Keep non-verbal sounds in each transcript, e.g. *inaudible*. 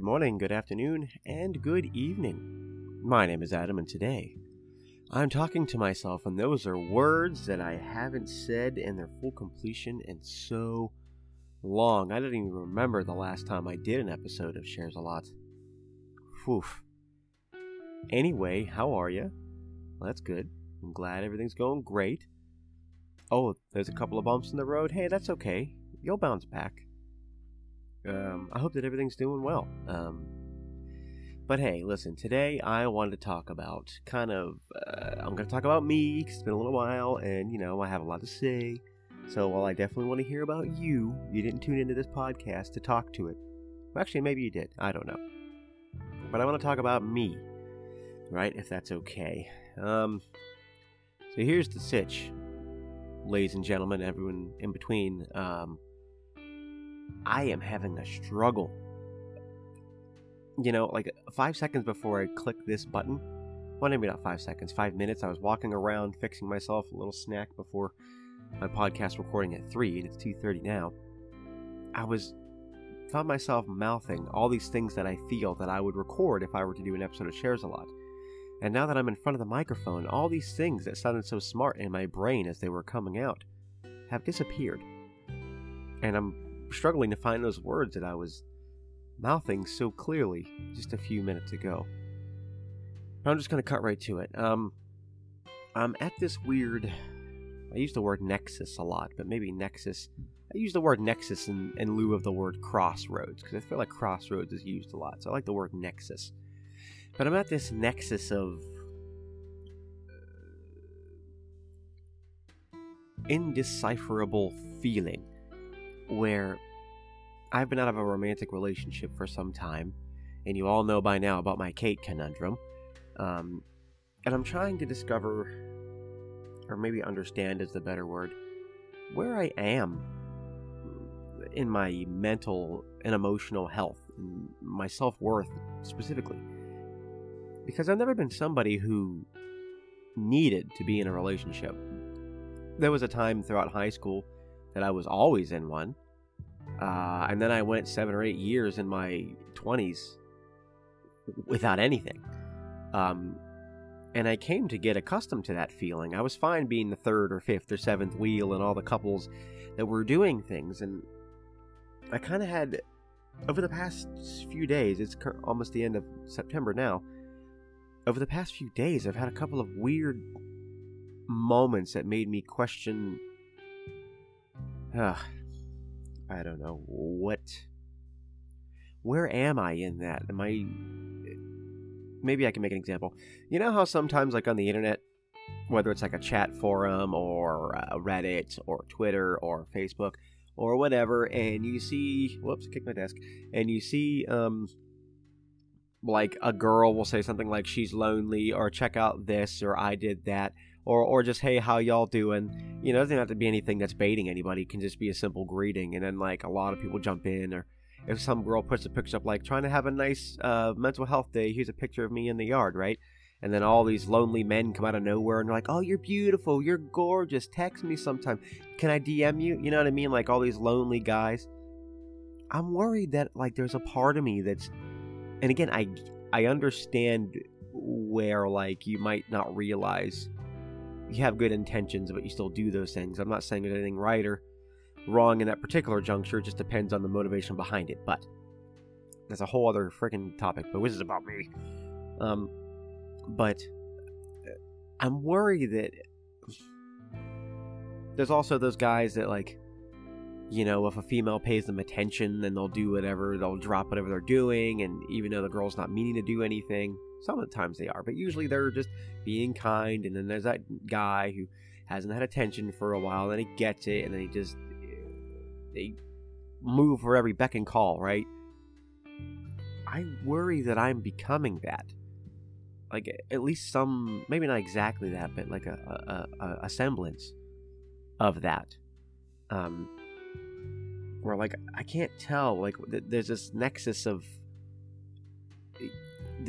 good morning, good afternoon, and good evening. My name is Adam, and today I'm talking to myself, and those are words that I haven't said in their full completion in so long. I don't even remember the last time I did an episode of Shares a Lot. Whew. Anyway, how are you? Well, that's good. I'm glad everything's going great. Oh, there's a couple of bumps in the road. Hey, that's okay. You'll bounce back. Um, I hope that everything's doing well. Um, but hey, listen, today I wanted to talk about kind of, uh, I'm going to talk about me, cause it's been a little while, and, you know, I have a lot to say. So while I definitely want to hear about you, you didn't tune into this podcast to talk to it. Well, actually, maybe you did. I don't know. But I want to talk about me, right? If that's okay. Um, so here's the sitch, ladies and gentlemen, everyone in between. Um, I am having a struggle. You know, like five seconds before I click this button, well, maybe not five seconds, five minutes, I was walking around fixing myself a little snack before my podcast recording at 3, and it's 2.30 now. I was, found myself mouthing all these things that I feel that I would record if I were to do an episode of Shares a Lot. And now that I'm in front of the microphone, all these things that sounded so smart in my brain as they were coming out have disappeared. And I'm struggling to find those words that I was mouthing so clearly just a few minutes ago. I'm just going to cut right to it. Um, I'm at this weird. I use the word nexus a lot, but maybe nexus. I use the word nexus in, in lieu of the word crossroads because I feel like crossroads is used a lot. So I like the word nexus. But I'm at this nexus of indecipherable feeling where I've been out of a romantic relationship for some time, and you all know by now about my Kate conundrum. Um, and I'm trying to discover, or maybe understand is the better word, where I am in my mental and emotional health, and my self worth specifically. Because I've never been somebody who needed to be in a relationship. There was a time throughout high school that I was always in one. Uh, and then I went seven or eight years in my 20s without anything. Um, and I came to get accustomed to that feeling. I was fine being the third or fifth or seventh wheel and all the couples that were doing things. And I kind of had, over the past few days, it's almost the end of September now. Over the past few days, I've had a couple of weird moments that made me question uh, I don't know what. Where am I in that? Am I. Maybe I can make an example. You know how sometimes, like on the internet, whether it's like a chat forum or uh, Reddit or Twitter or Facebook or whatever, and you see. Whoops, kick my desk. And you see, um, like a girl will say something like she's lonely or check out this or I did that or or just hey how y'all doing? You know it doesn't have to be anything that's baiting anybody. It can just be a simple greeting and then like a lot of people jump in or if some girl puts a picture up like trying to have a nice uh, mental health day here's a picture of me in the yard right? And then all these lonely men come out of nowhere and they're like oh you're beautiful. You're gorgeous. Text me sometime. Can i dm you? You know what i mean? Like all these lonely guys. I'm worried that like there's a part of me that's and again i i understand where like you might not realize you have good intentions, but you still do those things. I'm not saying there's anything right or wrong in that particular juncture. It just depends on the motivation behind it. But that's a whole other freaking topic. But this is about me. Um, but uh, I'm worried that there's also those guys that like, you know, if a female pays them attention, then they'll do whatever. They'll drop whatever they're doing, and even though the girl's not meaning to do anything, some of the times they are, but usually they're just being kind. And then there's that guy who hasn't had attention for a while, and he gets it, and then he just they move for every beck and call, right? I worry that I'm becoming that. Like at least some, maybe not exactly that, but like a a, a semblance of that. Um, where like I can't tell, like there's this nexus of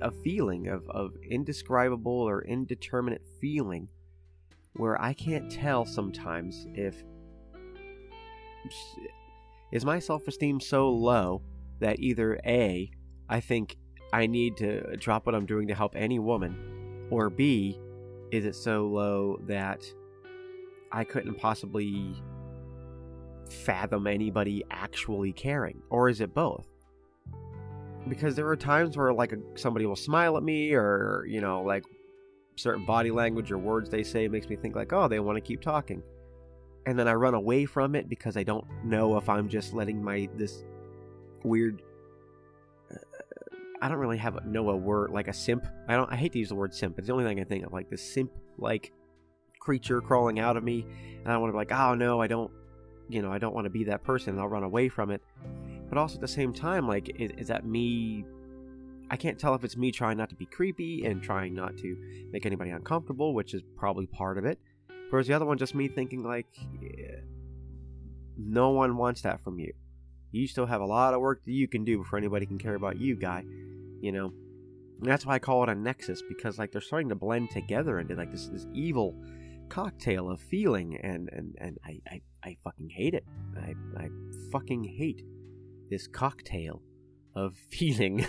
a feeling of, of indescribable or indeterminate feeling where I can't tell sometimes if is my self esteem so low that either A, I think I need to drop what I'm doing to help any woman? Or B, is it so low that I couldn't possibly fathom anybody actually caring? Or is it both? Because there are times where, like, somebody will smile at me, or, you know, like certain body language or words they say makes me think, like, oh, they want to keep talking. And then I run away from it because I don't know if I'm just letting my, this weird uh, I don't really have know a word like a simp. I don't. I hate to use the word simp. It's the only thing I think of. Like this simp like creature crawling out of me, and I want to be like, oh no, I don't. You know, I don't want to be that person. And I'll run away from it. But also at the same time, like, is, is that me? I can't tell if it's me trying not to be creepy and trying not to make anybody uncomfortable, which is probably part of it. Whereas the other one, just me thinking like, yeah, no one wants that from you. You still have a lot of work that you can do before anybody can care about you, guy. You know, and that's why I call it a nexus because like they're starting to blend together into like this this evil cocktail of feeling, and and and I I, I fucking hate it. I I fucking hate this cocktail of *laughs* feeling,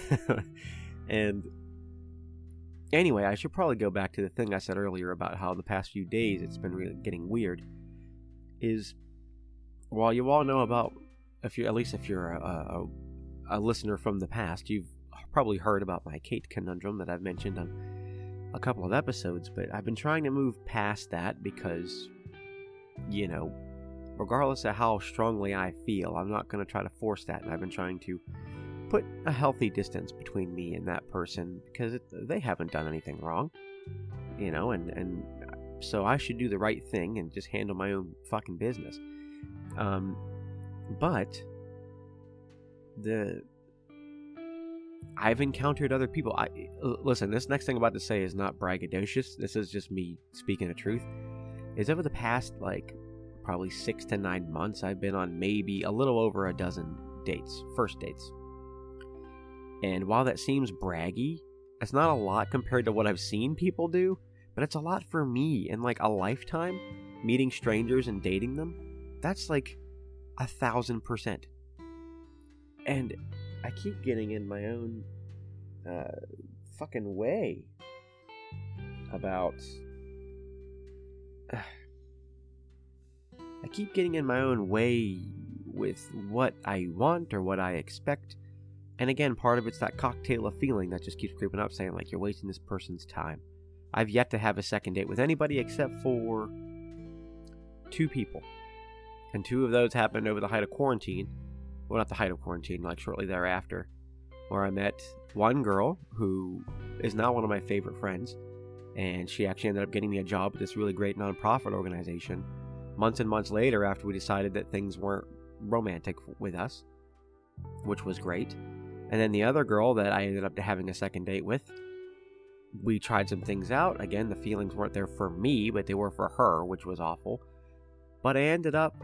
and anyway, I should probably go back to the thing I said earlier about how the past few days it's been really getting weird. Is while you all know about if you at least if you're a, a, a listener from the past, you've probably heard about my Kate conundrum that I've mentioned on a couple of episodes, but I've been trying to move past that because, you know, regardless of how strongly I feel, I'm not going to try to force that, and I've been trying to put a healthy distance between me and that person because it, they haven't done anything wrong, you know, and and so I should do the right thing and just handle my own fucking business. Um, but the I've encountered other people. I listen. This next thing I'm about to say is not braggadocious. This is just me speaking the truth. Is over the past like probably six to nine months, I've been on maybe a little over a dozen dates, first dates. And while that seems braggy, it's not a lot compared to what I've seen people do, but it's a lot for me in like a lifetime. Meeting strangers and dating them, that's like a thousand percent. And I keep getting in my own uh, fucking way about. Uh, *sighs* *sighs* keep getting in my own way with what I want or what I expect. And again, part of it's that cocktail of feeling that just keeps creeping up, saying, like, you're wasting this person's time. I've yet to have a second date with anybody except for two people and two of those happened over the height of quarantine. Well, not the height of quarantine, like shortly thereafter, where I met one girl who is now one of my favorite friends, and she actually ended up getting me a job at this really great nonprofit organization. Months and months later, after we decided that things weren't romantic with us, which was great. And then the other girl that I ended up having a second date with, we tried some things out. Again, the feelings weren't there for me, but they were for her, which was awful. But I ended up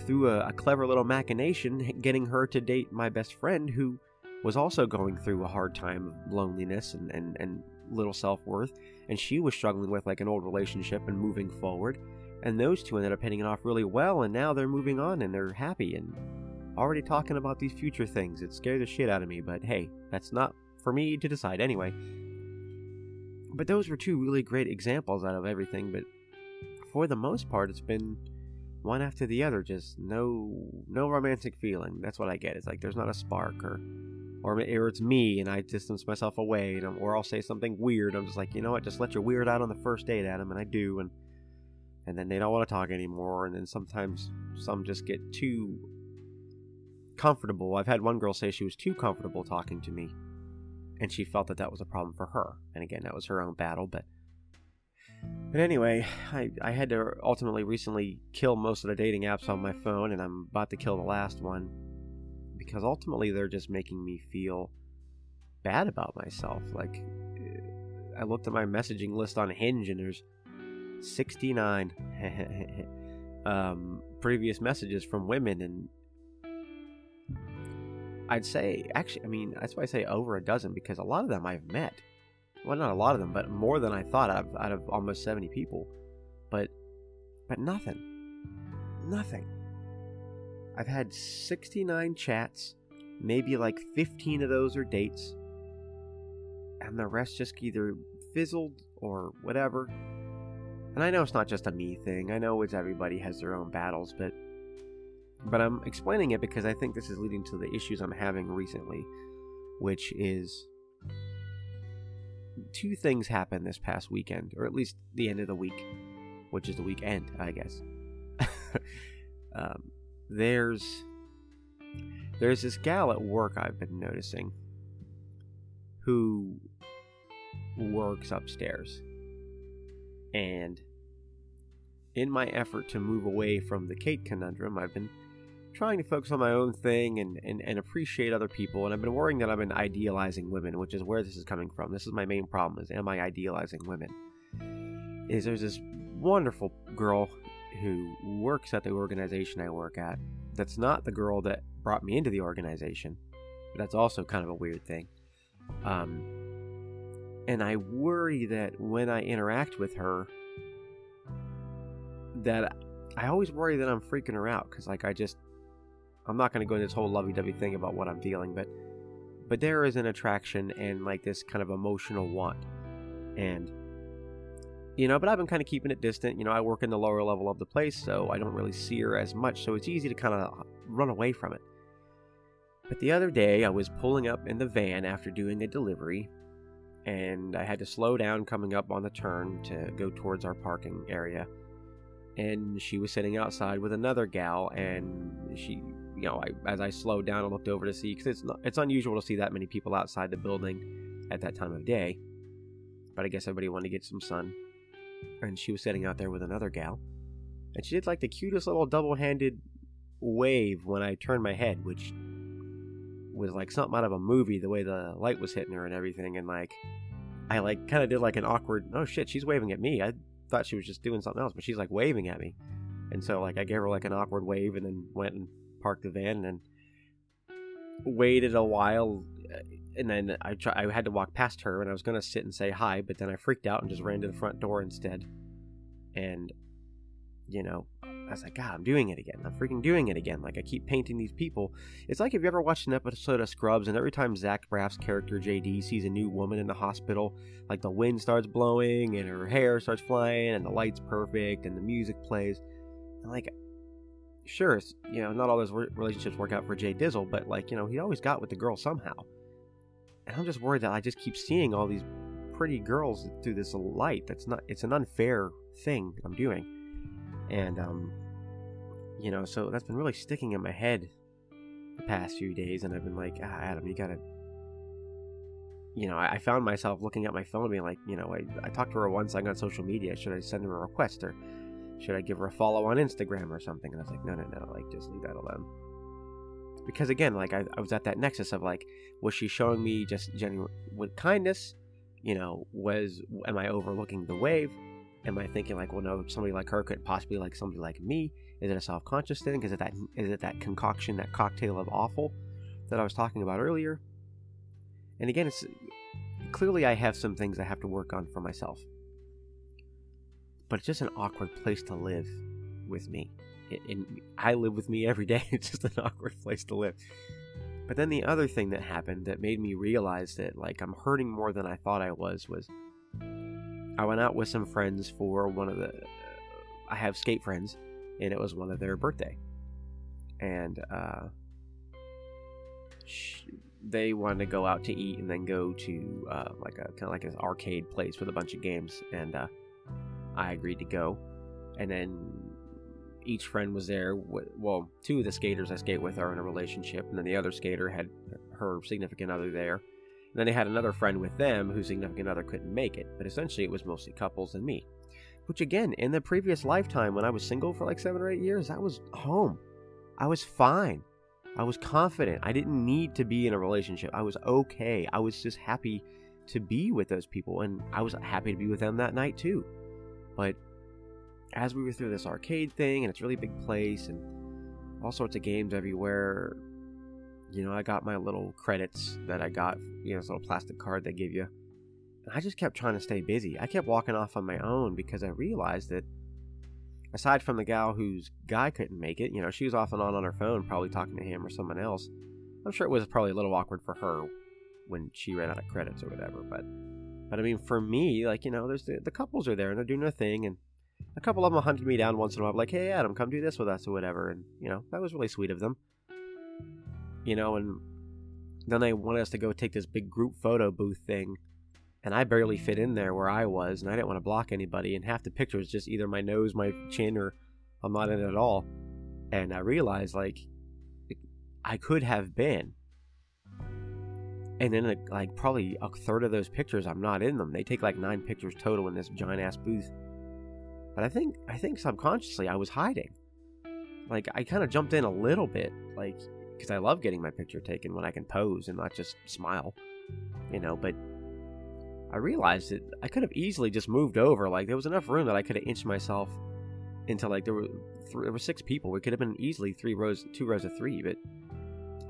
through a, a clever little machination, getting her to date my best friend who was also going through a hard time of loneliness and, and, and little self worth. And she was struggling with like an old relationship and moving forward. And those two ended up hitting it off really well. And now they're moving on and they're happy and already talking about these future things. It scared the shit out of me. But hey, that's not for me to decide anyway. But those were two really great examples out of everything. But for the most part, it's been one after the other just no no romantic feeling that's what i get it's like there's not a spark or or, it's me and i distance myself away and, or i'll say something weird i'm just like you know what just let your weird out on the first date adam and i do and and then they don't want to talk anymore and then sometimes some just get too comfortable i've had one girl say she was too comfortable talking to me and she felt that that was a problem for her and again that was her own battle but but anyway, I, I had to ultimately recently kill most of the dating apps on my phone, and I'm about to kill the last one because ultimately they're just making me feel bad about myself. Like, I looked at my messaging list on Hinge, and there's 69 *laughs* um, previous messages from women, and I'd say, actually, I mean, that's why I say over a dozen because a lot of them I've met well, not a lot of them, but more than I thought out of, out of almost 70 people. But, but nothing. Nothing. I've had 69 chats maybe like 15 of those are dates, and the rest just either fizzled or whatever. And I know it's not just a me thing. I know it's everybody has their own battles, but but I'm explaining it because I think this is leading to the issues I'm having recently, which is two things happened this past weekend, or at least the end of the week, which is the weekend, I guess. *laughs* um, there's there's this gal at work I've been noticing who works upstairs. And in my effort to move away from the Kate conundrum, I've been trying to focus on my own thing and, and, and appreciate other people. And I've been worrying that I've been idealizing women, which is where this is coming from. This is my main problem is am I idealizing women? Is there's this wonderful girl who works at the organization I work at that's not the girl that brought me into the organization. That's also kind of a weird thing. Um, and I worry that when I interact with her, that I always worry that I'm freaking her out because, like, I just I'm not going to go into this whole lovey-dovey thing about what I'm feeling, but but there is an attraction and like this kind of emotional want, and you know. But I've been kind of keeping it distant. You know, I work in the lower level of the place, so I don't really see her as much. So it's easy to kind of run away from it. But the other day, I was pulling up in the van after doing a delivery, and I had to slow down coming up on the turn to go towards our parking area. And she was sitting outside with another gal, and she you know, I, as I slowed down and looked over to see, because it's not, it's unusual to see that many people outside the building at that time of day. But I guess everybody wanted to get some sun, and she was sitting out there with another gal, and she did like the cutest little double-handed wave when I turned my head, which was like something out of a movie. The way the light was hitting her and everything, and like I like kind of did like an awkward, oh shit, she's waving at me. I thought she was just doing something else, but she's like waving at me. And so like I gave her like an awkward wave and then went and parked the van and waited a while uh, and then I try, I had to walk past her and I was going to sit and say hi, but then I freaked out and just ran to the front door instead. And you know, was like, God, I'm doing it again. I'm freaking doing it again. Like I keep painting these people. It's like if you ever watched an episode of Scrubs and every time Zach Braff's character JD sees a new woman in the hospital, like the wind starts blowing and her hair starts flying and the light's perfect and the music plays. And like sure, you know, not all those relationships work out for Jay Dizzle, but like, you know, he always got with the girl somehow. And I'm just worried that I just keep seeing all these pretty girls through this light. That's not, it's an unfair thing I'm doing. And, um, you know, so that's been really sticking in my head the past few days. And I've been like, ah, Adam, you gotta, you know, I, I found myself looking at my phone and being like, you know, I, I talked to her once I on social media. Should I send her a request or, should I give her a follow on Instagram or something? And I was like, no, no, no, like just leave that alone. Because again, like I, I was at that nexus of like, was she showing me just genuine with kindness? You know, was am I overlooking the wave? Am I thinking like, well, no, somebody like her could possibly like somebody like me? Is it a self conscious thing? Is it that is it that concoction, that cocktail of awful that I was talking about earlier? And again, it's clearly I have some things I have to work on for myself but it's just an awkward place to live with me. And I live with me every day. *laughs* It's just an awkward place to live. But then the other thing that happened that made me realize that like I'm hurting more than I thought I was was I went out with some friends for one of the I have skate friends and it was one of their birthday. And uh they wanted to go out to eat and then go to uh, like a kind of like an arcade place with a bunch of games and uh I agreed to go. And then each friend was there. Well, two of the skaters I skate with are in a relationship, and then the other skater had her significant other there. And then they had another friend with them whose significant other couldn't make it. But essentially, it was mostly couples and me. Which, again, in the previous lifetime when I was single for like seven or eight years, I was home. I was fine. I was confident. I didn't need to be in a relationship. I was okay. I was just happy to be with those people, and I was happy to be with them that night too. But as we were through this arcade thing, and it's a really big place, and all sorts of games everywhere, you know, I got my little credits that I got, you know, this little plastic card they give you. And I just kept trying to stay busy. I kept walking off on my own because I realized that aside from the gal whose guy couldn't make it, you know, she was off and on on her phone, probably talking to him or someone else. I'm sure it was probably a little awkward for her when she ran out of credits or whatever. But but I mean, for me, like you know, there's the, the couples are there and they're doing their thing, and a couple of them hunted me down once in a while, like, "Hey, Adam, come do this with us or whatever," and you know, that was really sweet of them. You know, and then they wanted us to go take this big group photo booth thing, and I barely fit in there mm. where I was, and I didn't want to block anybody, and half the pictures just either my nose, my chin, or I'm not in it at all. And I realized like I could have been. And then like probably a third of those pictures I'm not in them. They take like nine pictures total in this giant ass booth. But I think I think subconsciously I was hiding. Like I kind of jumped in a little bit, like because I love getting my picture taken when I can pose and not just smile, you know. But I realized that I could have easily just moved over. Like there was enough room that I could have inched myself into like there were th- there were six people. We could have been easily three rows, two rows of three. But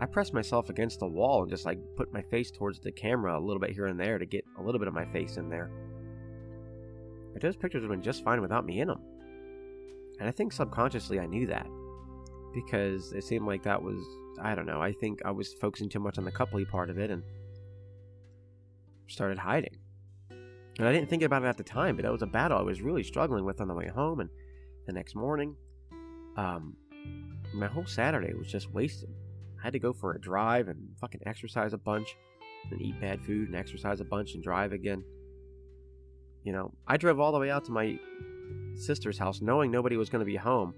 I pressed myself against the wall and just like put my face towards the camera a little bit here and there to get a little bit of my face in there. But those pictures would have been just fine without me in them. And I think subconsciously I knew that because it seemed like that was I don't know. I think I was focusing too much on the coupley part of it and started hiding. And I didn't think about it at the time, but that was a battle I was really struggling with on the way home and the next morning. Um, my whole Saturday was just wasted. I had to go for a drive and fucking exercise a bunch, and eat bad food and exercise a bunch and drive again. You know, I drove all the way out to my sister's house knowing nobody was going to be home.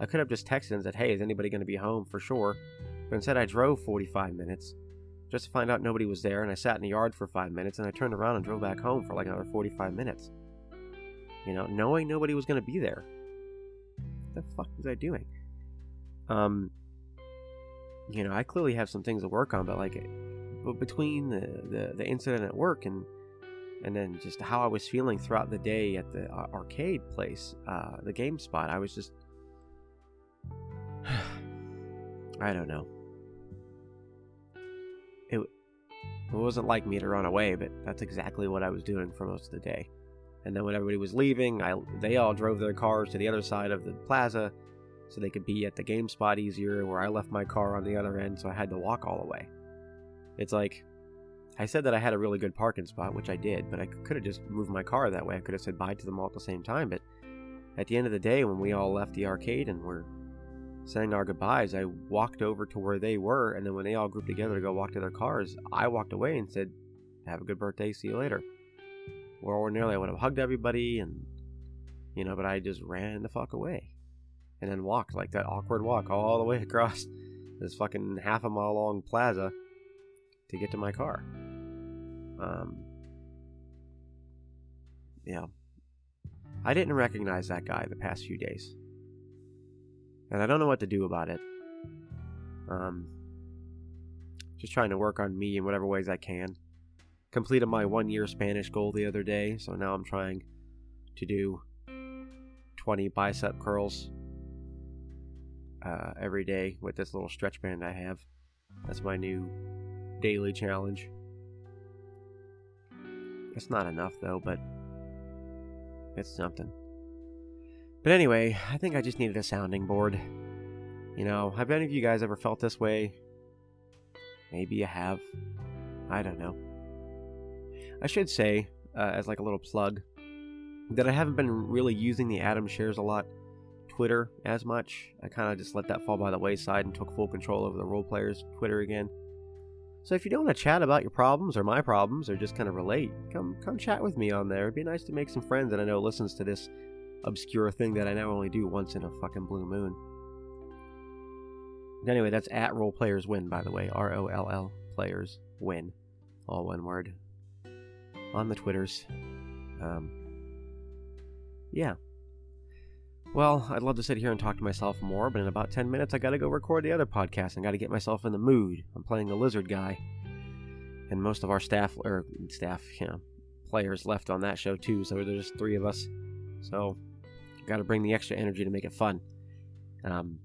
I could have just texted and said, hey, is anybody going to be home for sure? But instead, I drove 45 minutes just to find out nobody was there, and I sat in the yard for five minutes, and I turned around and drove back home for like another 45 minutes. You know, knowing nobody was going to be there. What the fuck was I doing? Um, you know, I clearly have some things to work on, but like, but between the, the, the incident at work and and then just how I was feeling throughout the day at the uh, arcade place, uh, the game spot, I was just, *sighs* I don't know. It, it wasn't like me to run away, but that's exactly what I was doing for most of the day. And then when everybody was leaving, I they all drove their cars to the other side of the plaza so they could be at the game spot easier where I left my car on the other end, so I had to walk all the way. It's like I said that I had a really good parking spot, which I did, but I could have just moved my car that way. I could have said bye to them all at the same time, but at the end of the day, when we all left the arcade and were saying our goodbyes, I walked over to where they were, and then when they all grouped together to go walk to their cars, I walked away and said, Have a good birthday, see you later. Where ordinarily I would have hugged everybody and, you know, but I just ran the fuck away. And then walked like that awkward walk all the way *laughs* across this fucking half a mile long plaza to get to my car. Um, yeah. I didn't recognize that guy the past few days. And I don't know what to do about it. Um, just trying to work on me in whatever ways I can completed my one year Spanish goal the other day, so now I'm trying to do 20 bicep curls uh, every day with this little stretch band I have. That's my new daily challenge. It's not enough though, but it's something. But anyway, I think I just needed a sounding board. You know, have any of you guys ever felt this way? Maybe you have. I don't know. I should say, uh, as like a little plug, that I haven't been really using the Adam Shares a lot Twitter as much. I kind of just let that fall by the wayside and took full control over the Roll Players Twitter again. So if you don't want to chat about your problems or my problems or just kind of relate, come come chat with me on there. It'd be nice to make some friends that I know listens to this obscure thing that I now only do once in a fucking blue moon. Anyway, that's at Roll Players Win, by the way. R O L L Players Win. All one word on the Twitters. Um, yeah. Well, I'd love to sit here and talk to myself more, but in about 10 minutes I gotta go record the other podcast and gotta get myself in the mood. I'm playing the lizard guy. And most of our staff, or staff, you know, players left on that show too, so there's just three of us. So, gotta bring the extra energy to make it fun. Um,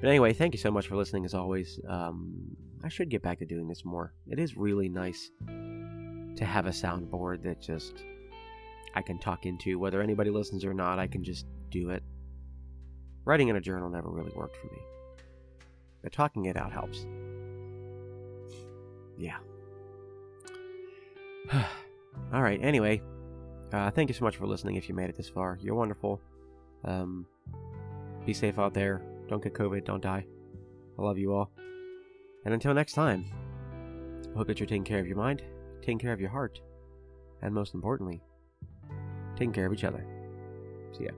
but anyway, thank you so much for listening as always. Um, I should get back to doing this more. It is really nice to have a soundboard that just I can talk into. Whether anybody listens or not, I can just do it. Writing in a journal never really worked for me. But talking it out helps. yeah. *sighs* All right. Anyway, uh, thank you so much for listening. If you made it this far, you're wonderful. Um, be safe out there. Don't get COVID. Don't die. I love you all. And until next time, I hope that you're taking care of your mind, taking care of your heart, and most importantly, taking care of each other. See ya.